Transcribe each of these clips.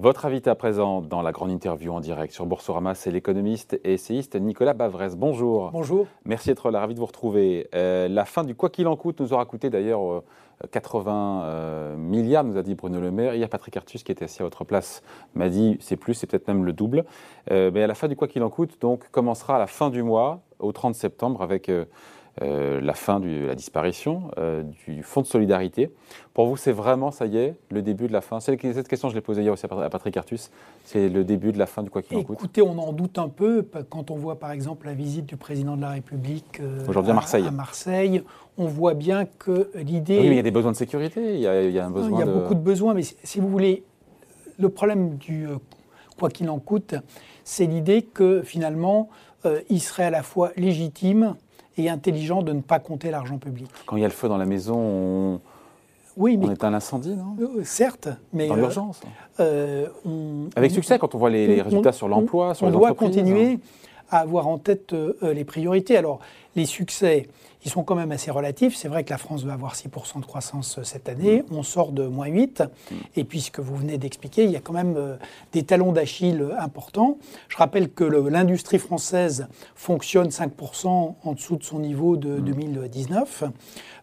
Votre invité à présent dans la grande interview en direct sur Boursorama, c'est l'économiste et essayiste Nicolas Bavrez. Bonjour. Bonjour. Merci d'être là, ravi de vous retrouver. Euh, la fin du quoi qu'il en coûte nous aura coûté d'ailleurs 80 euh, euh, milliards, nous a dit Bruno Le Maire. Hier, Patrick Artus, qui était assis à votre place, m'a dit c'est plus, c'est peut-être même le double. mais à la fin du quoi qu'il en coûte, donc, commencera à la fin du mois, au 30 septembre, avec euh, la fin de la disparition euh, du fonds de solidarité. Pour vous, c'est vraiment, ça y est, le début de la fin Cette question, je l'ai posée hier aussi à Patrick Artus. C'est le début de la fin du quoi qu'il en coûte Écoutez, on en doute un peu quand on voit par exemple la visite du président de la République euh, aujourd'hui à Marseille. À Marseille. On voit bien que l'idée. Oui, mais il y a des besoins de sécurité, il y a, il y a un besoin. Il y a beaucoup de besoins, mais si vous voulez, le problème du quoi qu'il en coûte, c'est l'idée que finalement, il serait à la fois légitime et intelligent de ne pas compter l'argent public. Quand il y a le feu dans la maison, on, oui, mais, on éteint l'incendie, non? Euh, Certes, mais... Dans euh, l'urgence. Euh, Avec succès, quand on voit les, résultats sur l'emploi, sur on les On doit continuer à avoir en tête les priorités. Alors, les succès, ils sont quand même assez relatifs. C'est vrai que la France va avoir 6% de croissance euh, cette année. Mm. On sort de moins 8. Mm. Et puis, ce que vous venez d'expliquer, il y a quand même euh, des talons d'Achille importants. Je rappelle que l'industrie française fonctionne 5% en dessous de son niveau de 2019.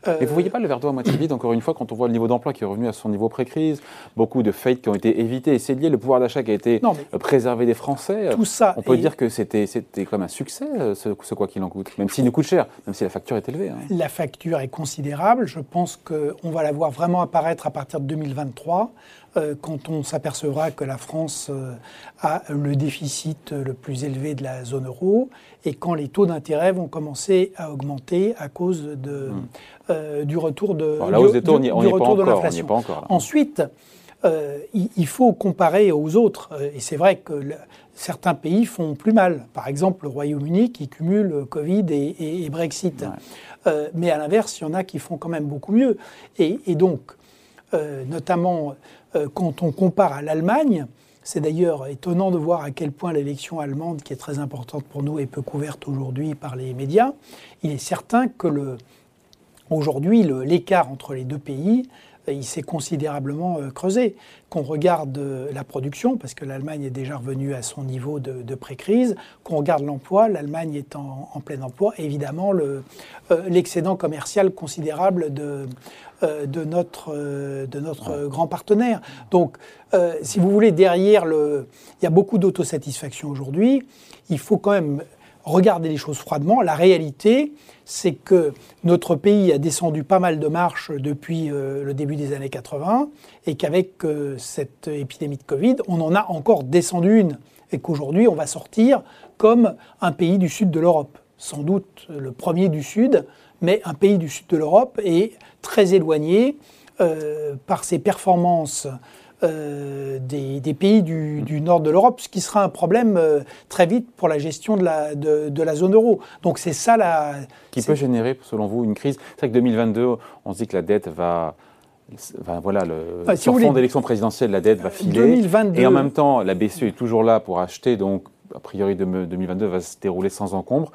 Mm. Mais vous ne voyez pas le verre d'eau à moitié vide, encore une fois, quand on voit le niveau d'emploi qui est revenu à son niveau pré-crise, beaucoup de failles qui ont été évitées et c'est lié, le pouvoir d'achat qui a été préservé des Français. Tout ça. On peut dire que c'était quand même un succès, ce, ce quoi qu'il en coûte, même s'il nous coûte cher, même si la facture est élevée. Hein. La facture est considérable. Je pense qu'on va la voir vraiment apparaître à partir de 2023, euh, quand on s'apercevra que la France euh, a le déficit le plus élevé de la zone euro et quand les taux d'intérêt vont commencer à augmenter à cause de, hmm. euh, du retour de, la hausse des taux, du, on retour de l'inflation. Ensuite, il, faut comparer aux autres. Et c'est vrai que certains pays font plus mal. Par exemple, le Royaume-Uni qui cumule Covid et, Brexit. Euh, mais à l'inverse, il y en a qui font quand même beaucoup mieux. Et, donc, euh, notamment euh, quand on compare à l'Allemagne, c'est d'ailleurs étonnant de voir à quel point l'élection allemande, qui est très importante pour nous, est peu couverte aujourd'hui par les médias. Il est certain que aujourd'hui, l'écart entre les deux pays il s'est considérablement euh, creusé. Qu'on regarde euh, la production, parce que l'Allemagne est déjà revenue à son niveau de, pré-crise, qu'on regarde l'emploi, l'Allemagne est en, plein emploi, évidemment euh, l'excédent commercial considérable de, de notre, de notre grand partenaire. Donc, si vous voulez, derrière, le, il y a beaucoup d'autosatisfaction aujourd'hui. Il faut quand même regarder les choses froidement. La réalité, c'est que notre pays a descendu pas mal de marches depuis euh, le début des années 80 et qu'avec euh, cette épidémie de Covid, on en a encore descendu une et qu'aujourd'hui, on va sortir comme un pays du sud de l'Europe. Sans doute le premier du sud, mais un pays du sud de l'Europe est très éloigné euh, par ses performances euh, des, pays du, nord de l'Europe, ce qui sera un problème euh, très vite pour la gestion de la, de, la zone euro. Donc c'est ça la... Qui peut générer, selon vous, une crise? C'est vrai que 2022, on se dit que la dette va... voilà, le enfin, sur fond d'élection présidentielle, la dette va filer. 2022... Et en même temps, la BCE est toujours là pour acheter, donc a priori 2022 va se dérouler sans encombre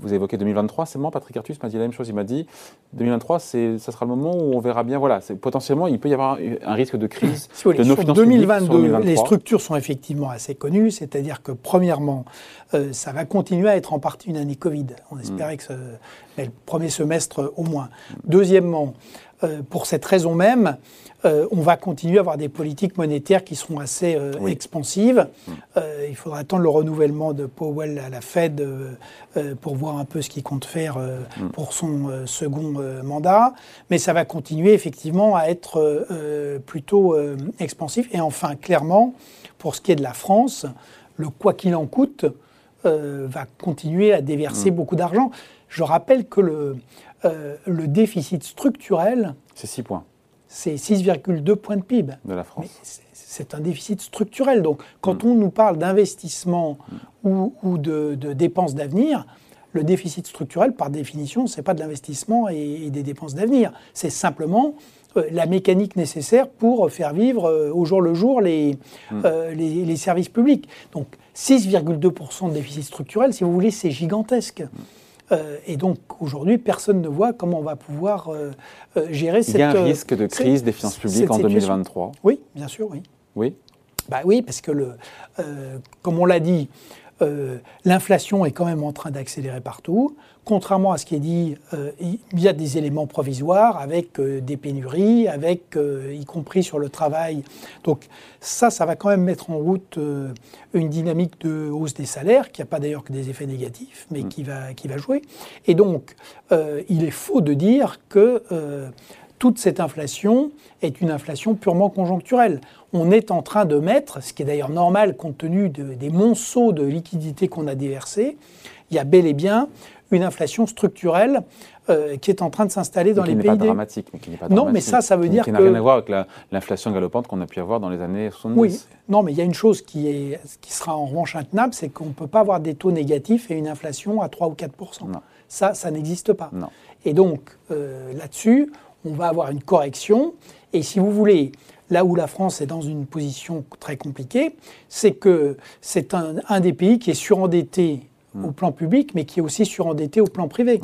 vous évoquez 2023, c'est moi, Patrick Artus m'a dit la même chose. Il m'a dit 2023, ça sera le moment où on verra bien. Voilà, potentiellement, il peut y avoir un risque de crise de nos finances 2022, les structures sont effectivement assez connues. C'est-à-dire que, premièrement, euh, ça va continuer à être en partie une année Covid. On espérait mm. que ce, le premier semestre au moins. Deuxièmement, euh, pour cette raison même, euh, on va continuer à avoir des politiques monétaires qui seront assez euh, expansives. Mm. il faudra attendre le renouvellement de Powell à la Fed pour voir un peu ce qu'il compte faire mm. pour son second mandat. Mais ça va continuer effectivement à être plutôt expansif. Et enfin, clairement, pour ce qui est de la France, le quoi qu'il en coûte va continuer à déverser mm. beaucoup d'argent. Je rappelle que le, euh, le déficit structurel. C'est 6 points. C'est 6,2 points de PIB. De la France. C'est un déficit structurel. Donc, quand mm. on nous parle d'investissement ou, de, dépenses d'avenir, le déficit structurel, par définition, ce n'est pas de l'investissement et, des dépenses d'avenir. C'est simplement euh, la mécanique nécessaire pour faire vivre euh, au jour le jour les, mm. les, les, services publics. Donc 6,2% de déficit structurel, si vous voulez, c'est gigantesque. Mm. Euh, et donc aujourd'hui, personne ne voit comment on va pouvoir euh, euh, gérer cette. Il y a un risque de crise des finances publiques en 2023 Oui, bien sûr, oui. Oui Bah oui, parce que, le, comme on l'a dit, l'inflation est quand même en train d'accélérer partout contrairement à ce qui est dit, euh, il y a des éléments provisoires avec euh, des pénuries, avec, euh, y compris sur le travail. Donc ça, ça va quand même mettre en route une dynamique de hausse des salaires, qui n'a pas d'ailleurs que des effets négatifs, mais mm. qui, va, qui va jouer. Et donc, il est faux de dire que toute cette inflation est une inflation purement conjoncturelle. On est en train de mettre, ce qui est d'ailleurs normal compte tenu des monceaux de liquidités qu'on a déversés, il y a bel et bien une inflation structurelle euh, qui est en train de s'installer dans les pays. Pas dramatique, mais qui n'est pas Non, mais ça, ça veut dire que. Qui n'a rien à voir avec l'inflation galopante qu'on a pu avoir dans les années 70. Oui, non, mais il y a une chose qui, est, qui sera en revanche intenable, c'est qu'on ne peut pas avoir des taux négatifs et une inflation à 3 ou 4 non. Ça, ça n'existe pas. Non. Et donc, euh, là-dessus, on va avoir une correction. Et si vous voulez, là où la France est dans une position très compliquée, c'est que c'est un, un, des pays qui est surendetté au plan public, mais qui est aussi surendetté au plan privé.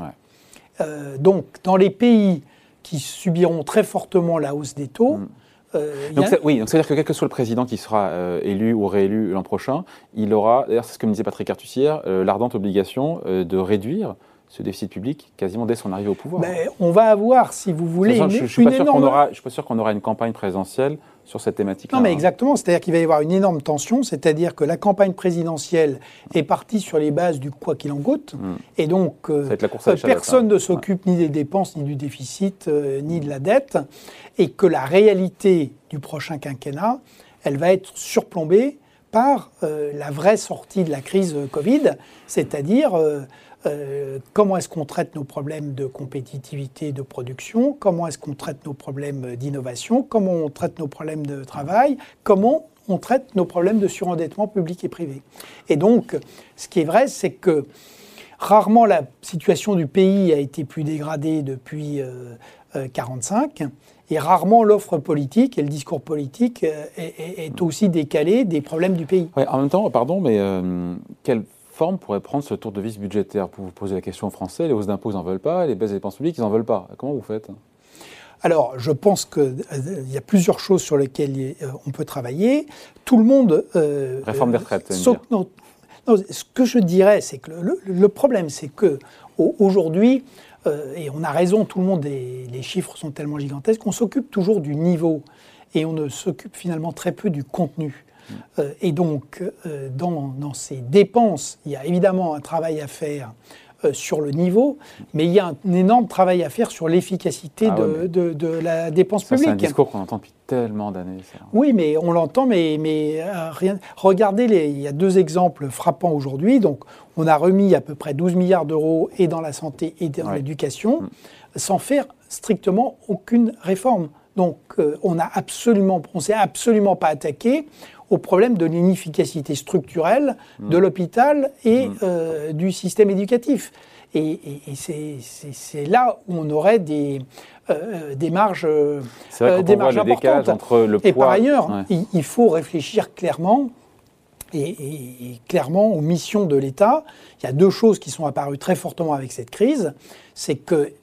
Euh, donc, dans les pays qui subiront très fortement la hausse des taux, mm. euh, donc oui, donc c'est-à-dire que quel que soit le président qui sera euh, élu ou réélu l'an prochain, il aura, d'ailleurs c'est ce que me disait Patrick Artussière, l'ardente obligation de réduire ce déficit public quasiment dès son arrivée au pouvoir. Mais on va avoir, si vous voulez, une, je ne suis, pas sûr qu'on aura une campagne présidentielle sur cette thématique. Non, mais exactement. C'est-à-dire qu'il va y avoir une énorme tension. C'est-à-dire que la campagne présidentielle est partie sur les bases du quoi qu'il en coûte. Hmm. Et donc, euh, personne hein. ne s'occupe ni des dépenses, ni du déficit, euh, ni de la dette. Et que la réalité du prochain quinquennat, elle va être surplombée par euh, la vraie sortie de la crise Covid, c'est-à-dire euh, comment est-ce qu'on traite nos problèmes de compétitivité de production, comment est-ce qu'on traite nos problèmes d'innovation, comment on traite nos problèmes de travail, comment on traite nos problèmes de surendettement public et privé? Et donc, ce qui est vrai, c'est que rarement la situation du pays a été plus dégradée depuis 1945. Euh, euh, et rarement l'offre politique et le discours politique est, aussi décalé des problèmes du pays. en même temps, pardon, mais quelle forme pourrait prendre ce tour de vis budgétaire Pour vous poser la question aux Français, les hausses d'impôts, ils n'en veulent pas, les baisses des dépenses publiques, ils n'en veulent pas. Comment vous faites? Alors, je pense qu'il euh, y a plusieurs choses sur lesquelles euh, on peut travailler. Tout le monde... Euh, Réforme des retraites, non, ce que je dirais, c'est que le, problème, c'est que aujourd'hui, et on a raison, tout le monde, les chiffres sont tellement gigantesques, on s'occupe toujours du niveau et on ne s'occupe finalement très peu du contenu. Euh, et donc, euh, dans, ces dépenses, il y a évidemment un travail à faire euh, sur le niveau, mais il y a un énorme travail à faire sur l'efficacité ah de, la dépense publique. C'est un discours qu'on entend depuis tellement d'années. Oui, mais on l'entend, mais, mais rien. Regardez, il y a deux exemples frappants aujourd'hui. Donc, on a remis à peu près 12 milliards d'euros et dans la santé et dans l'éducation, mm. sans faire strictement aucune réforme. Donc, on n'a absolument, on s'est absolument pas attaqué au problème de l'inefficacité structurelle de mm. l'hôpital et mm. euh, du système éducatif. Et, c'est là où on aurait des, euh, des marges, euh, des marges importantes. Entre le et par ailleurs, il, faut réfléchir clairement et, clairement aux missions de l'État. Il y a deux choses qui sont apparues très fortement avec cette crise. C'est que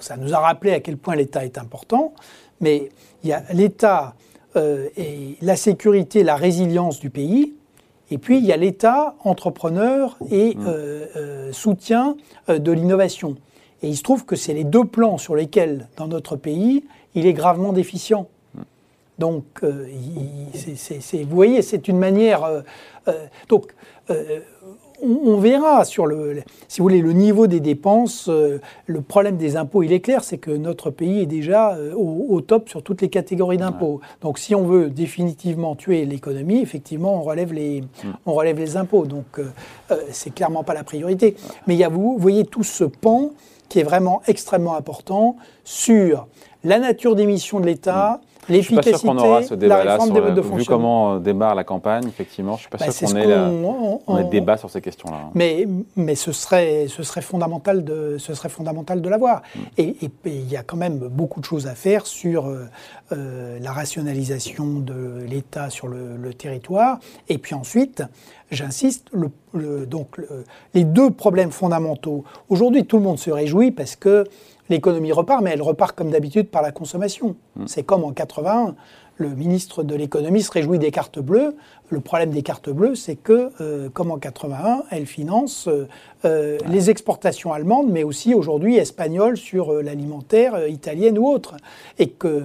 ça nous a rappelé à quel point l'État est important, mais il y a l'État euh, et la sécurité, la résilience du pays. Et puis, il y a l'État entrepreneur et mmh. euh, euh, soutien de l'innovation. Et il se trouve que c'est les deux plans sur lesquels, dans notre pays, il est gravement déficient. Mmh. Donc, vous voyez, c'est une manière. donc, on, verra sur le, si vous voulez, le niveau des dépenses. Euh, le problème des impôts, il est clair, c'est que notre pays est déjà euh, au, top sur toutes les catégories d'impôts. Donc, si on veut définitivement tuer l'économie, effectivement, on relève les, mm. on relève les impôts. Donc, euh, c'est clairement pas la priorité. Mais il y a vous, voyez tout ce pan qui est vraiment extrêmement important sur la nature des missions de l'État. Mm je suis pas sûr qu'on aura ce débat-là, vu comment euh, démarre la campagne, effectivement, je suis pas bah, sûr qu'on ait, on, ait débat sur ces questions-là. Hein. Mais, mais ce, serait, ce, serait fondamental de, ce serait fondamental de l'avoir. Mm. Et il y a quand même beaucoup de choses à faire sur euh, euh, la rationalisation de l'État sur le, territoire. Et puis ensuite, j'insiste, le, donc les deux problèmes fondamentaux. Aujourd'hui, tout le monde se réjouit parce que l'économie repart, mais elle repart comme d'habitude par la consommation. Hmm. C'est comme en 81, le ministre de l'économie se réjouit des cartes bleues. Le problème des cartes bleues, c'est que, euh, comme en 81, elle finance euh, euh, les exportations allemandes, mais aussi aujourd'hui espagnoles sur l'alimentaire, italienne ou autre. Et que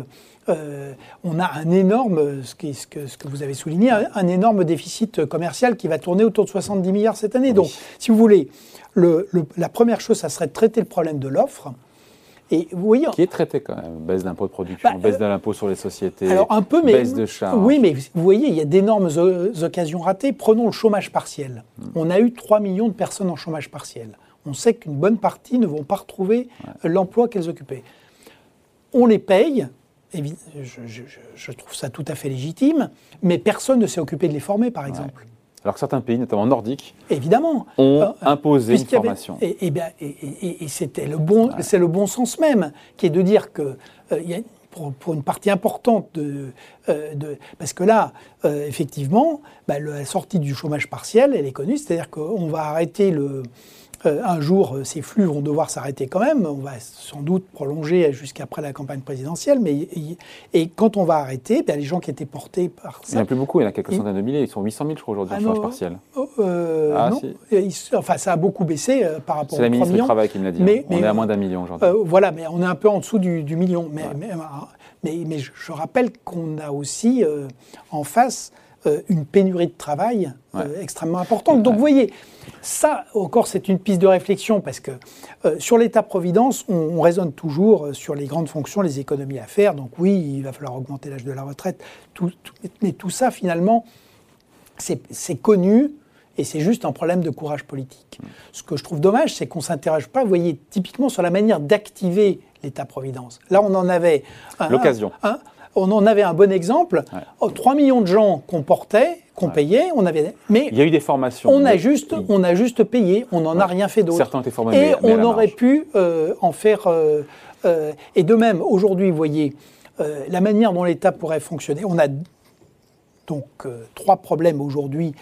on a un énorme, ce, ce, que, ce, que, vous avez souligné, un, énorme déficit commercial qui va tourner autour de 70 milliards cette année. Donc, si vous voulez, le, la première chose, ça serait de traiter le problème de l'offre. Et vous voyez, qui est traité quand même, baisse d'impôt de production, bah, baisse de l'impôt sur les sociétés, alors un peu, mais, baisse de charges. Oui, mais vous voyez, il y a d'énormes occasions ratées. Prenons le chômage partiel. Hmm. On a eu 3 millions de personnes en chômage partiel. On sait qu'une bonne partie ne vont pas retrouver l'emploi qu'elles occupaient. On les paye, je, je, je, trouve ça tout à fait légitime, mais personne ne s'est occupé de les former, par exemple. Alors que certains pays, notamment nordiques, Évidemment. ont euh, imposé une formation. et, et, c'était le bon, c'est le bon sens même, qui est de dire que euh, y a, pour, une partie importante de, euh, de parce que là, effectivement, bah, la sortie du chômage partiel, elle est connue, c'est-à-dire qu'on va arrêter le un jour, euh, ces flux vont devoir s'arrêter quand même. On va sans doute prolonger jusqu'après la campagne présidentielle. Mais et, quand on va arrêter, ben, les gens qui étaient portés par ça. Il n'y en a plus beaucoup, il y en a quelques centaines de milliers. Ils sont 800 000, je crois, aujourd'hui, en ah chômage partiel. Oh, euh, ah, non. enfin, ça a beaucoup baissé par rapport C'est la ministre du Travail qui me l'a dit. Mais, on est à moins d'un million aujourd'hui. voilà, mais on est un peu en dessous du, million. Mais, mais, je, rappelle qu'on a aussi en face une pénurie de travail extrêmement importante. Donc, vous voyez. Ça, encore, c'est une piste de réflexion parce que euh, sur l'État-providence, on, raisonne toujours euh, sur les grandes fonctions, les économies à faire. Donc oui, il va falloir augmenter l'âge de la retraite. mais tout ça, finalement, c'est connu et c'est juste un problème de courage politique. Ce que je trouve dommage, c'est qu'on ne s'interroge pas, vous voyez, typiquement sur la manière d'activer l'État-providence. Là, on en avait... L'occasion on en avait un bon exemple. 3 millions de gens qu'on portait, qu'on payait, on avait. Mais il y a eu des formations. On a juste, on a juste payé, on n'en a rien fait d'autre. Certains étaient formés. Et on aurait pu euh, en faire. Euh, euh, et de même, aujourd'hui, vous voyez, la manière dont l'État pourrait fonctionner. On a donc trois problèmes aujourd'hui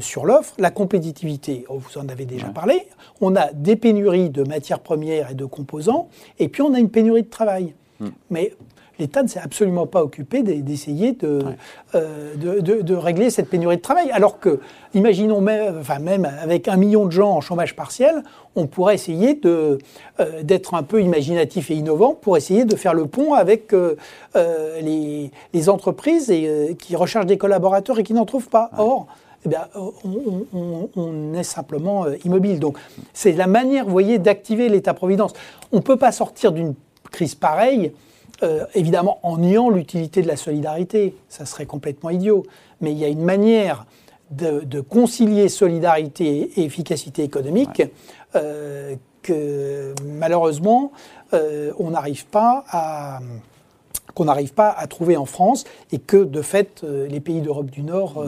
sur l'offre. La compétitivité, oh, vous en avez déjà parlé. On a des pénuries de matières premières et de composants. Et puis on a une pénurie de travail. Hmm. Mais l'État ne s'est absolument pas occupé d'essayer euh, de, de, régler cette pénurie de travail. Alors que, imaginons même, enfin même avec un million de gens en chômage partiel, on pourrait essayer euh, d'être un peu imaginatif et innovant pour essayer de faire le pont avec euh, les, les, entreprises et, qui recherchent des collaborateurs et qui n'en trouvent pas. Or, eh bien, on, on, est simplement immobile. Donc, c'est la manière, vous voyez, d'activer l'État-providence. On ne peut pas sortir d'une crise pareille euh, évidemment en niant l'utilité de la solidarité, ça serait complètement idiot, mais il y a une manière de, concilier solidarité et efficacité économique euh, que malheureusement euh, on n'arrive pas à qu'on n'arrive pas à trouver en France et que de fait les pays d'Europe du Nord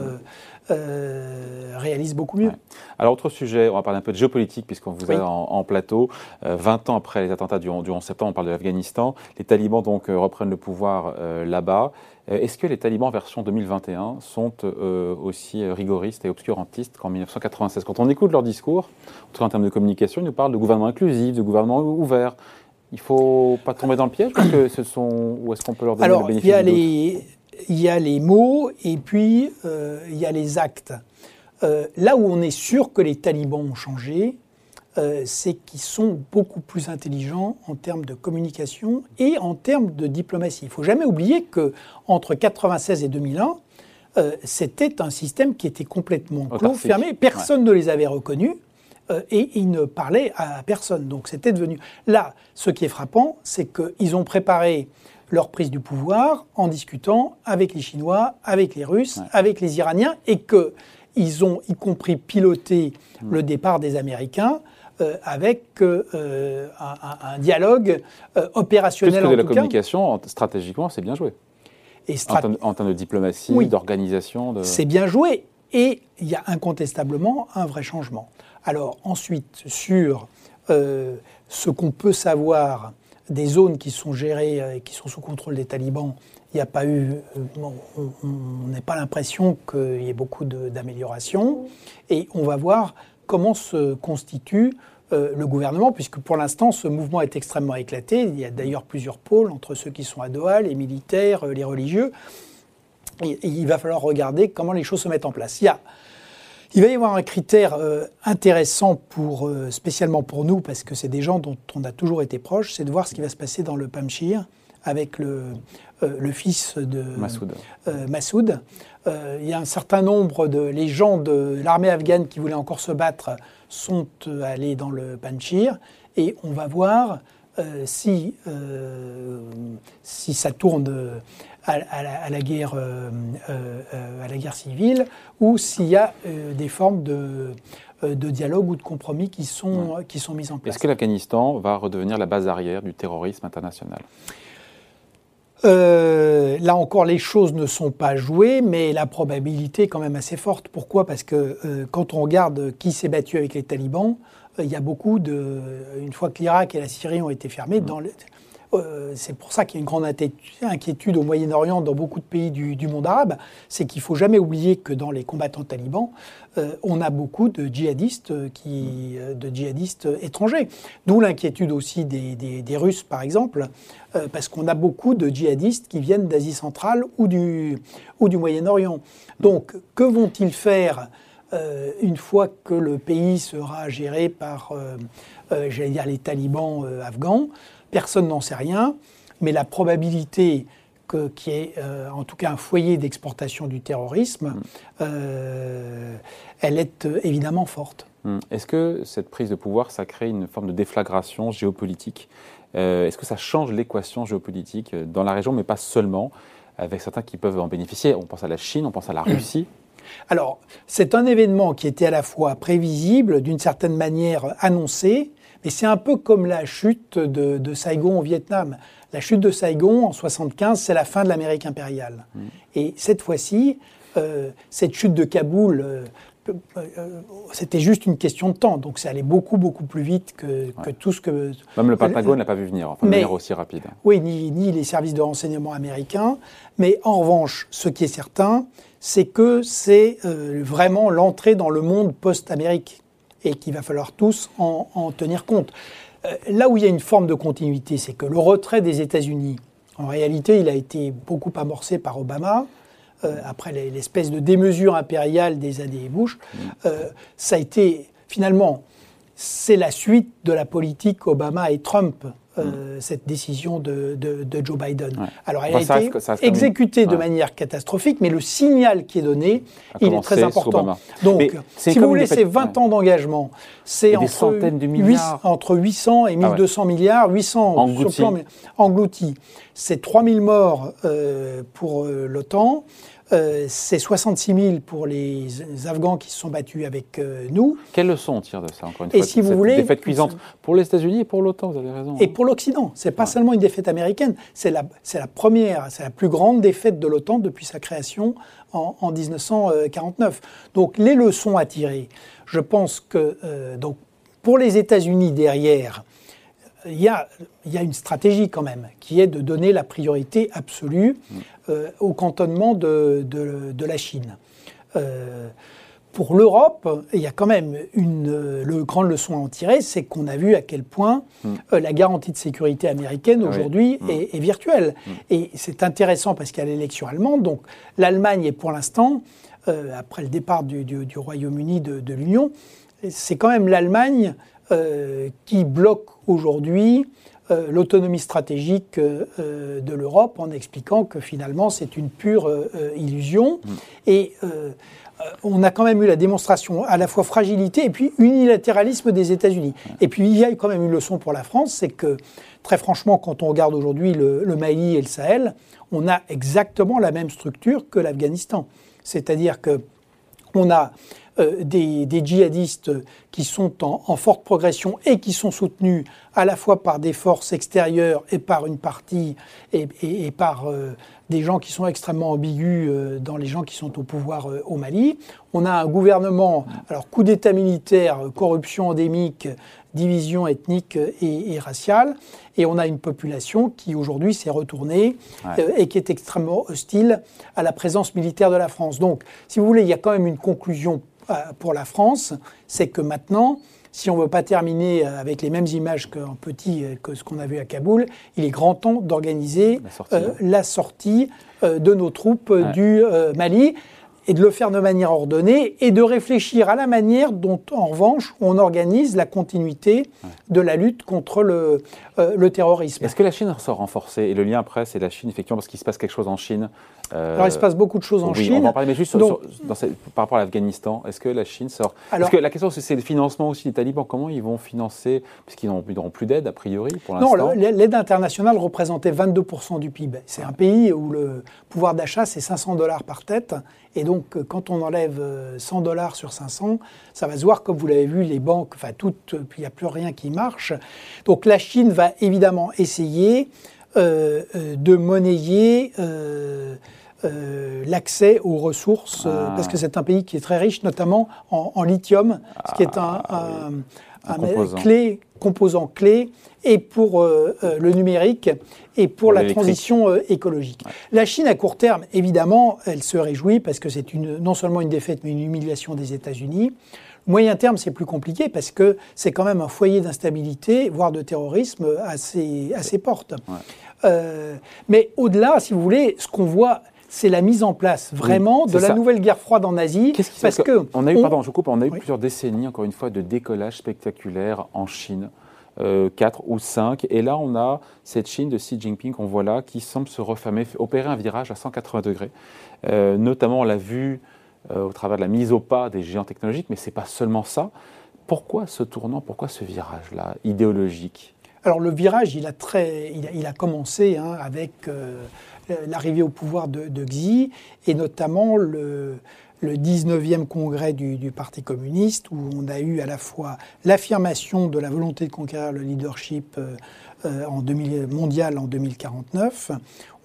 euh, réalise beaucoup mieux. Alors, autre sujet, on va parler un peu de géopolitique, puisqu'on vous a en, plateau. 20 euh, ans après les attentats du, 11 septembre, on parle de l'Afghanistan. Les talibans donc euh, reprennent le pouvoir là-bas. Est-ce que les talibans version 2021 sont aussi rigoristes et obscurantistes qu'en 1996 Quand on écoute leur discours, en en termes de communication, ils nous parlent de gouvernement inclusif, de gouvernement ouvert. Il ne faut pas tomber dans le piège parce que ce sont, ou est-ce qu'on peut leur donner le bénéfice il y a les il y a les mots et puis euh, il y a les actes. Euh, là où on est sûr que les talibans ont changé, euh, c'est qu'ils sont beaucoup plus intelligents en termes de communication et en termes de diplomatie. Il ne faut jamais oublier que entre 96 et 2001, c'était un système qui était complètement clos, fermé. Personne ne les avait reconnus et ils ne parlaient à personne. Donc c'était devenu. Là, ce qui est frappant, c'est qu'ils ont préparé leur prise du pouvoir en discutant avec les Chinois, avec les Russes, avec les Iraniens, et qu'ils ont y compris piloté mm. le départ des Américains. Euh, avec euh, un, dialogue euh, opérationnel. Plus que de la communication, stratégiquement, c'est bien joué. Et en, termes, de diplomatie, d'organisation. De... C'est bien joué. Et il y a incontestablement un vrai changement. Alors ensuite, sur ce qu'on peut savoir des zones qui sont gérées et qui sont sous contrôle des talibans, il n'y a pas eu, euh, on n'a pas l'impression qu'il y ait beaucoup d'améliorations. Et on va voir comment se constitue le gouvernement, puisque pour l'instant, ce mouvement est extrêmement éclaté. Il y a d'ailleurs plusieurs pôles entre ceux qui sont à Doha, les militaires, les religieux. Il va falloir regarder comment les choses se mettent en place. Il, y a, il va y avoir un critère intéressant pour, spécialement pour nous, parce que c'est des gens dont on a toujours été proche, c'est de voir ce qui va se passer dans le Pamshir avec le, le fils de Massoud. Euh, il y a un certain nombre de les gens de l'armée afghane qui voulaient encore se battre sont euh, allés dans le Panchir et on va voir euh, si, si ça tourne à, la, guerre, à la guerre civile ou s'il y a des formes de, de dialogue ou de compromis qui sont, qui sont mises en place. Est-ce que l'Afghanistan va redevenir la base arrière du terrorisme international? Euh, là encore, les choses ne sont pas jouées, mais la probabilité est quand même assez forte. Pourquoi? Parce que euh, quand on regarde qui s'est battu avec les talibans, euh, il y a beaucoup de. Une fois que l'Irak et la Syrie ont été fermés, dans le, euh, c'est pour ça qu'il y a une grande inquiétude au Moyen-Orient, dans beaucoup de pays du, monde arabe, c'est qu'il ne faut jamais oublier que dans les combattants talibans, euh, on a beaucoup de djihadistes, qui, euh, de djihadistes étrangers. D'où l'inquiétude aussi des, Russes, par exemple, parce qu'on a beaucoup de djihadistes qui viennent d'Asie centrale ou du, Moyen-Orient. Donc, que vont-ils faire une fois que le pays sera géré par, dire, les talibans afghans? Personne n'en sait rien, mais la probabilité qu'il y ait euh, en tout cas un foyer d'exportation du terrorisme, mm. euh, elle est euh, évidemment forte. Mm. Est-ce que cette prise de pouvoir, ça crée une forme de déflagration géopolitique Est-ce que ça change l'équation géopolitique dans la région, mais pas seulement, avec certains qui peuvent en bénéficier? On pense à la Chine, on pense à la Russie. Alors, c'est un événement qui était à la fois prévisible, d'une certaine manière annoncé, et c'est un peu comme la chute de, Saigon au Vietnam. La chute de Saigon en 75, c'est la fin de l'Amérique impériale. Mm. Et cette fois-ci, euh, cette chute de Kaboul, euh, euh, c'était juste une question de temps. Donc c'est allé beaucoup, beaucoup plus vite que, tout ce que... Même le Pentagone n'a pas vu venir, enfin, de manière aussi rapide. Oui, ni, ni, les services de renseignement américains. Mais en revanche, ce qui est certain, c'est que c'est vraiment l'entrée dans le monde post-Amérique et qu'il va falloir tous en, tenir compte. Euh, là où il y a une forme de continuité, c'est que le retrait des États-Unis, en réalité, il a été beaucoup amorcé par Obama. Euh, après l'espèce de démesure impériale des années Bush, euh, ça a été finalement, c'est la suite de la politique Obama et Trump euh, cette décision de, Joe Biden. Alors, elle a été exécutée de manière catastrophique, mais le signal qui est donné, il est très important. Donc, si vous voulez, c'est 20 ans d'engagement. C'est entre, entre 800 et 1200 ah milliards, 800 engloutis. engloutis. C'est 3000 morts euh, pour euh, l'OTAN. Euh, c'est 66 000 pour les Afghans qui se sont battus avec euh, nous. Quelle leçon on tire de ça, encore une fois? Et si vous voulez, défaite cuisante pour les États-Unis et pour l'OTAN, vous avez raison. Et pour l'Occident. C'est pas seulement une défaite américaine, c'est la, la première, c'est la plus grande défaite de l'OTAN depuis sa création en, 1949. Donc les leçons à tirer, je pense que euh, donc, pour les États-Unis derrière, il y, a, une stratégie quand même, qui est de donner la priorité absolue euh, au cantonnement de, la Chine. Euh, pour l'Europe, il y a quand même une le, grande leçon à en tirer, c'est qu'on a vu à quel point mm. euh, la garantie de sécurité américaine ah aujourd'hui mm. est, virtuelle. Mm. Et c'est intéressant parce qu'il y a l'élection allemande, donc l'Allemagne est pour l'instant, après le départ du, du Royaume-Uni de, de l'Union, c'est quand même l'Allemagne euh, qui bloque aujourd'hui euh, l'autonomie stratégique euh, de l'Europe en expliquant que finalement c'est une pure illusion. Mm. Et on a quand même eu la démonstration à la fois fragilité et puis unilatéralisme des États-Unis. Et puis il y a quand même une leçon pour la France, c'est que très franchement, quand on regarde aujourd'hui le, le, Mali et le Sahel, on a exactement la même structure que l'Afghanistan. C'est-à-dire que on a euh, des, djihadistes qui sont en, forte progression et qui sont soutenus à la fois par des forces extérieures et par une partie et, par euh, des gens qui sont extrêmement ambigus euh, dans les gens qui sont au pouvoir au Mali. On a un gouvernement, alors coup d'État militaire, corruption endémique, division ethnique et, raciale, et on a une population qui aujourd'hui s'est retournée et qui est extrêmement hostile à la présence militaire de la France. Donc, si vous voulez, il y a quand même une conclusion pour la France, c'est que maintenant, si on ne veut pas terminer avec les mêmes images qu'en petit que ce qu'on a vu à Kaboul, il est grand temps d'organiser la sortie, de nos troupes du Mali et de le faire de manière ordonnée et de réfléchir à la manière dont, en revanche, on organise la continuité de la lutte contre le, euh, le terrorisme. Est-ce que la Chine sort renforcée Et le lien après, c'est la Chine, effectivement, parce qu'il se passe quelque chose en Chine. Euh, Alors, il se passe beaucoup de choses en Chine. On va en parler, mais juste par rapport à l'Afghanistan, est-ce que la Chine sort Parce que la question, c'est le financement aussi des talibans. Comment ils vont financer Puisqu'ils n'auront plus d'aide, a priori, pour l'instant. Non, l'aide internationale représentait 22% du PIB. C'est un pays où le pouvoir d'achat, c'est 500 dollars par tête. Et donc, quand on enlève 100 dollars sur 500, ça va se voir, comme vous l'avez vu, les banques, enfin, toutes, puis il n'y a plus rien qui marche. Donc, la Chine va évidemment essayer euh, euh, de monnayer euh, l'accès aux ressources, ah. parce que c'est un pays qui est très riche, notamment en, lithium, ce qui est un, ah, composant. Clé, composant clé et pour le numérique et pour, la transition écologique. La Chine, à court terme, évidemment, elle se réjouit parce que c'est non seulement une défaite, mais une humiliation des États-Unis. Moyen terme, c'est plus compliqué parce que c'est quand même un foyer d'instabilité, voire de terrorisme à ses, portes. Euh, mais au-delà, si vous voulez, ce qu'on voit, c'est la mise en place vraiment de la nouvelle guerre froide en Asie. Qu'est-ce parce que, on a eu, pardon, je coupe, on a eu plusieurs décennies, encore une fois, de décollage spectaculaire en Chine. Euh, 4 ou 5. Et là, on a cette Chine de Xi Jinping qu'on voit là, qui semble se refamer, opérer un virage à 180 degrés. Euh, notamment, on l'a vu euh, au travers de la mise au pas des géants technologiques, mais ce n'est pas seulement ça. Pourquoi ce tournant, pourquoi ce virage-là idéologique? Alors le virage, il a, très, il a, commencé hein, avec euh, l'arrivée au pouvoir de, Xi et notamment le, le 19e congrès du, Parti communiste où on a eu à la fois l'affirmation de la volonté de conquérir le leadership euh, 2000, mondial en 2049,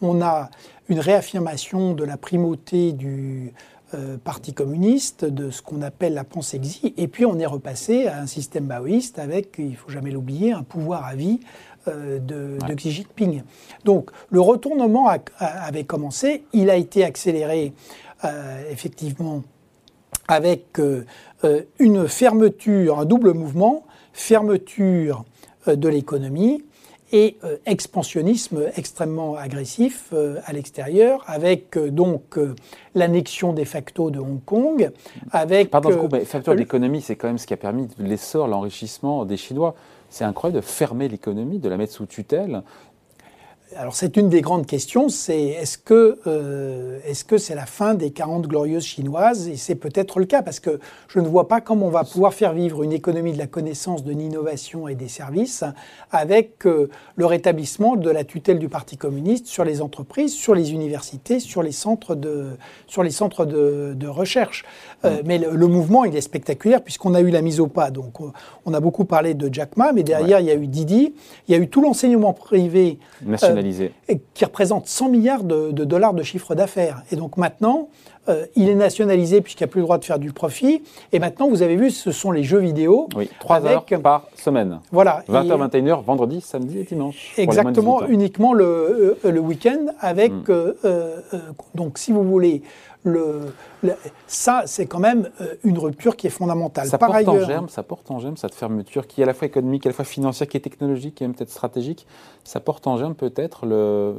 on a une réaffirmation de la primauté du, euh, Parti communiste, de ce qu'on appelle la pensée Xi, et puis on est repassé à un système maoïste avec, il faut jamais l'oublier, un pouvoir à vie euh, de, Xi Jinping. Donc le retournement avait commencé, il a été accéléré euh, effectivement avec une fermeture, un double mouvement, fermeture de l'économie et euh, expansionnisme extrêmement agressif euh, à l'extérieur, avec euh, donc l'annexion de facto de Hong Kong, avec... Pardon, mais facteur d'économie, c'est quand même ce qui a permis l'essor, l'enrichissement des Chinois. C'est incroyable de fermer l'économie, de la mettre sous tutelle alors c'est une des grandes questions, c'est est-ce que euh, est-ce que c'est la fin des 40 glorieuses chinoises? Et c'est peut-être le cas parce que je ne vois pas comment on va pouvoir faire vivre une économie de la connaissance, de l'innovation et des services avec euh, le rétablissement de la tutelle du Parti communiste sur les entreprises, sur les universités, sur les centres de sur les centres de, recherche. Euh, mm. mais le, mouvement il est spectaculaire puisqu'on a eu la mise au pas. Donc on a beaucoup parlé de Jack Ma, mais derrière il y a eu Didi, il y a eu tout l'enseignement privé et qui représente 100 milliards de, dollars de chiffre d'affaires. Et donc maintenant, euh, il est nationalisé puisqu'il n'y a plus le droit de faire du profit. Et maintenant, vous avez vu, ce sont les jeux vidéo. Oui, 3 heures par semaine. Voilà. 20h, 21h, vendredi, samedi et dimanche. Exactement, uniquement le, euh, le week-end avec, mm. euh, donc si vous voulez, le, ça, c'est quand même euh, une rupture qui est fondamentale. Ça, porte en germe, ça porte en germe cette fermeture qui est à la fois économique, à la fois financière, qui est technologique, qui est même peut-être stratégique. Ça porte en germe peut-être le,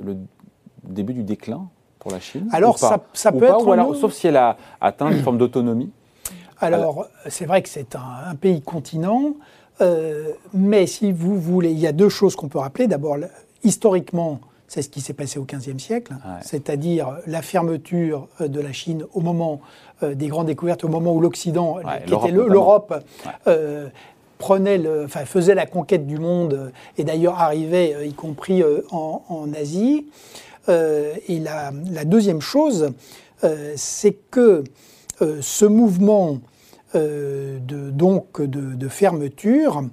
début du déclin pour la Chine Alors, ça, peut être. alors, sauf si elle a atteint une forme d'autonomie. Alors, c'est vrai que c'est un, pays continent, euh, mais si vous voulez, il y a deux choses qu'on peut rappeler. D'abord, historiquement, c'est ce qui s'est passé au XVe siècle, c'est-à-dire la fermeture euh, de la Chine au moment euh, des grandes découvertes, au moment où l'Occident, qui était l'Europe, euh, prenait le, enfin, faisait la conquête du monde et d'ailleurs arrivait y compris en, Asie. et la, deuxième chose, c'est que ce mouvement de, donc de fermeture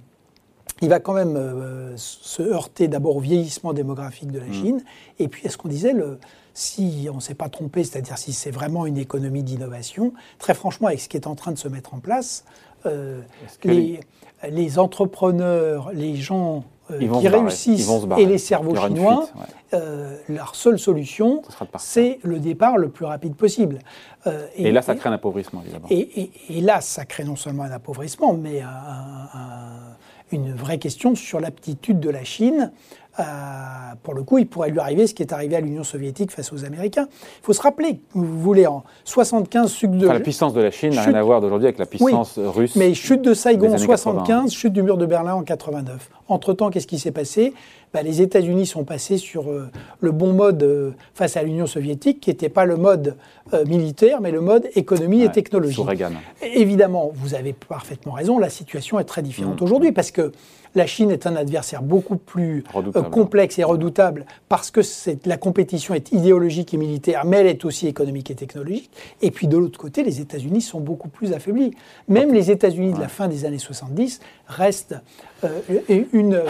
il va quand même euh, se heurter d'abord au vieillissement démographique de la mm. Chine, et puis est-ce qu'on disait, le, si on ne s'est pas trompé, c'est-à-dire si c'est vraiment une économie d'innovation, très franchement, avec ce qui est en train de se mettre en place, euh, les, les, entrepreneurs, les gens qui réussissent et les cerveaux chinois, leur seule solution, c'est le départ le plus rapide possible. Et, là, ça crée un appauvrissement, évidemment. Et, là, ça crée non seulement un appauvrissement, mais une vraie question sur l'aptitude de la Chine pour le coup, il pourrait lui arriver ce qui est arrivé à l'Union soviétique face aux Américains. Il faut se rappeler, vous voulez, en 75, chute de... la puissance de la Chine n'a rien à voir d'aujourd'hui avec la puissance russe. Mais chute de Saigon en 75, chute du mur de Berlin en 89. Entre-temps, qu'est-ce qui s'est passé? Bah, Les États-Unis sont passés sur euh, le bon mode euh, face à l'Union soviétique, qui n'était pas le mode euh, militaire, mais le mode économie et technologie. Sous Reagan. Évidemment, vous avez parfaitement raison, la situation est très différente mmh. aujourd'hui, parce que la Chine est un adversaire beaucoup plus complexe et redoutable parce que la compétition est idéologique et militaire, mais elle est aussi économique et technologique. Et puis de l'autre côté, les États-Unis sont beaucoup plus affaiblis. Même les États-Unis de la fin des années 70 restent euh, une,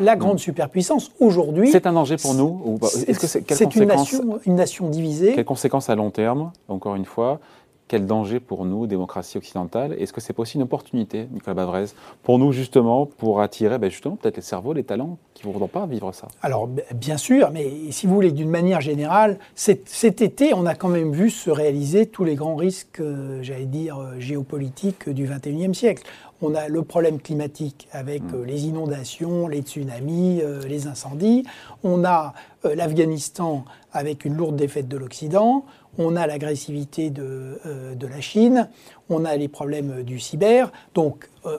la, grande superpuissance. Aujourd'hui, c'est un danger pour nous. C'est une nation, une nation divisée. Quelles conséquences à long terme, encore une fois? Quel danger pour nous, démocratie occidentale Est-ce que c'est pas aussi une opportunité, Nicolas Bavrez, pour nous justement, pour attirer ben, justement peut-être les cerveaux, les talents qui ne voudront pas vivre ça? Alors bien sûr, mais si vous voulez, d'une manière générale, cet, été, on a quand même vu se réaliser tous les grands risques, euh, j'allais dire, euh, géopolitiques du 21e siècle. On a le problème climatique avec hmm. euh, les inondations, les tsunamis, les incendies. On a l'Afghanistan avec une lourde défaite de l'Occident on a l'agressivité de, euh, de, la Chine, on a les problèmes du cyber, donc euh,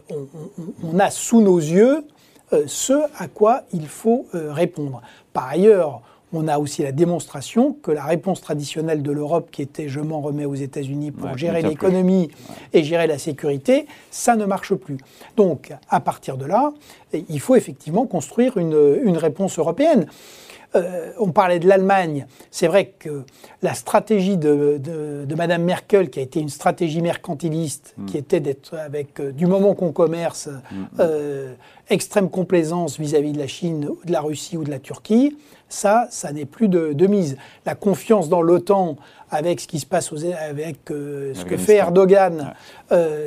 on, a sous nos yeux euh, ce à quoi il faut répondre. Par ailleurs, on a aussi la démonstration que la réponse traditionnelle de l'Europe, qui était je m'en remets aux États-Unis pour gérer l'économie et gérer la sécurité, ça ne marche plus. Donc, à partir de là, il faut effectivement construire une, une réponse européenne. Euh, on parlait de l'Allemagne. C'est vrai que la stratégie de, de, Madame Merkel, qui a été une stratégie mercantiliste, mm. qui était d'être avec, euh, du moment qu'on commerce, mm. Euh, extrême complaisance vis-à-vis de la Chine, de la Russie ou de la Turquie, ça, ça n'est plus de, mise. La confiance dans l'OTAN avec ce qui se passe avec ce que fait Erdogan,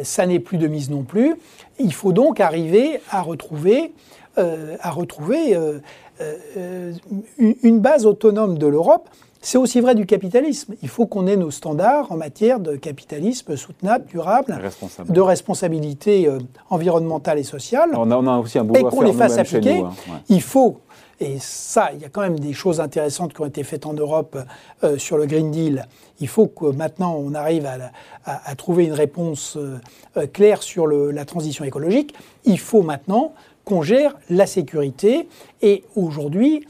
ça n'est plus de mise non plus. Il faut donc arriver à retrouver, à retrouver une base autonome de l'Europe, c'est aussi vrai du capitalisme. Il faut qu'on ait nos standards en matière de capitalisme soutenable, durable, de responsabilité euh, environnementale et sociale. On a, aussi un et qu'on les fasse appliquer. Hein. Il faut, et ça, il y a quand même des choses intéressantes qui ont été faites en Europe euh, sur le Green Deal. Il faut que maintenant on arrive à, trouver une réponse claire sur la transition écologique. Il faut maintenant qu'on gère la sécurité. Et aujourd'hui,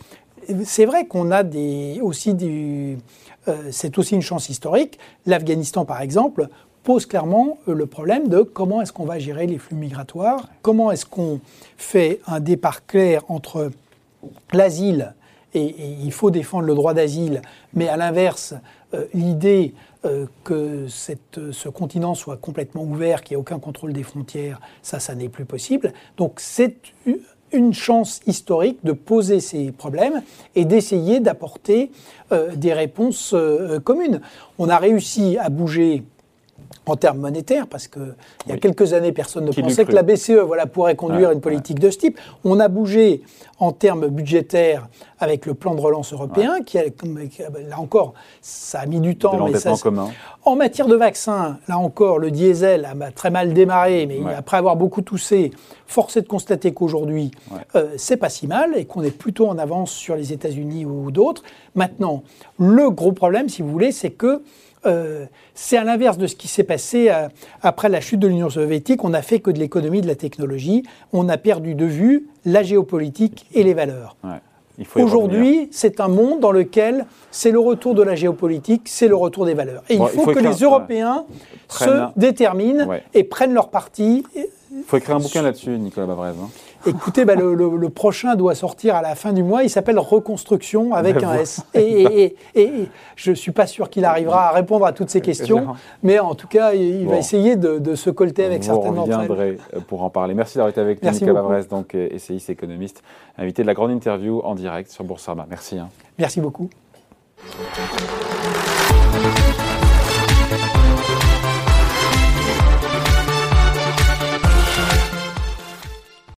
c'est vrai qu'on a des, aussi des... Euh, c'est aussi une chance historique. L'Afghanistan, par exemple, pose clairement euh, le problème de comment est-ce qu'on va gérer les flux migratoires, comment est-ce qu'on fait un départ clair entre l'asile, et, il faut défendre le droit d'asile, mais à l'inverse, euh, l'idée euh, que cette, ce continent soit complètement ouvert, qu'il n'y ait aucun contrôle des frontières, ça, ça n'est plus possible. Donc c'est une chance historique de poser ces problèmes et d'essayer d'apporter euh, des réponses euh, communes. On a réussi à bouger en termes monétaires, parce qu'il y a quelques années, personne ne pensait que la BCE voilà, pourrait conduire une politique de ce type. On a bougé en termes budgétaires avec le plan de relance européen, qui, a, là encore, ça a mis du temps. mais ça, commun. En matière de vaccins, là encore, le diesel a très mal démarré, mais après avoir beaucoup toussé, force est de constater qu'aujourd'hui, euh, c'est pas si mal et qu'on est plutôt en avance sur les États-Unis ou d'autres. Maintenant, le gros problème, si vous voulez, c'est que euh, c'est à l'inverse de ce qui s'est passé euh, après la chute de l'Union soviétique. On n'a fait que de l'économie, de la technologie. On a perdu de vue la géopolitique et les valeurs. Aujourd'hui, c'est un monde dans lequel c'est le retour de la géopolitique, c'est le retour des valeurs. Et il, faut que les Européens se déterminent et prennent leur parti. Il faut écrire un bouquin là-dessus, Nicolas Bavrez. Hein. Écoutez, bah, le, prochain doit sortir à la fin du mois. Il s'appelle Reconstruction avec un S. Et, je ne suis pas sûr qu'il arrivera à répondre à toutes ces questions, mais en tout cas, il va essayer de, se colter avec certaines d'entre elles. Euh, pour en parler. Merci d'avoir été avec nous, Nicolas Bavrez, donc euh, essayiste économiste, invité de la grande interview en direct sur Boursorama. Merci. Hein. Merci beaucoup.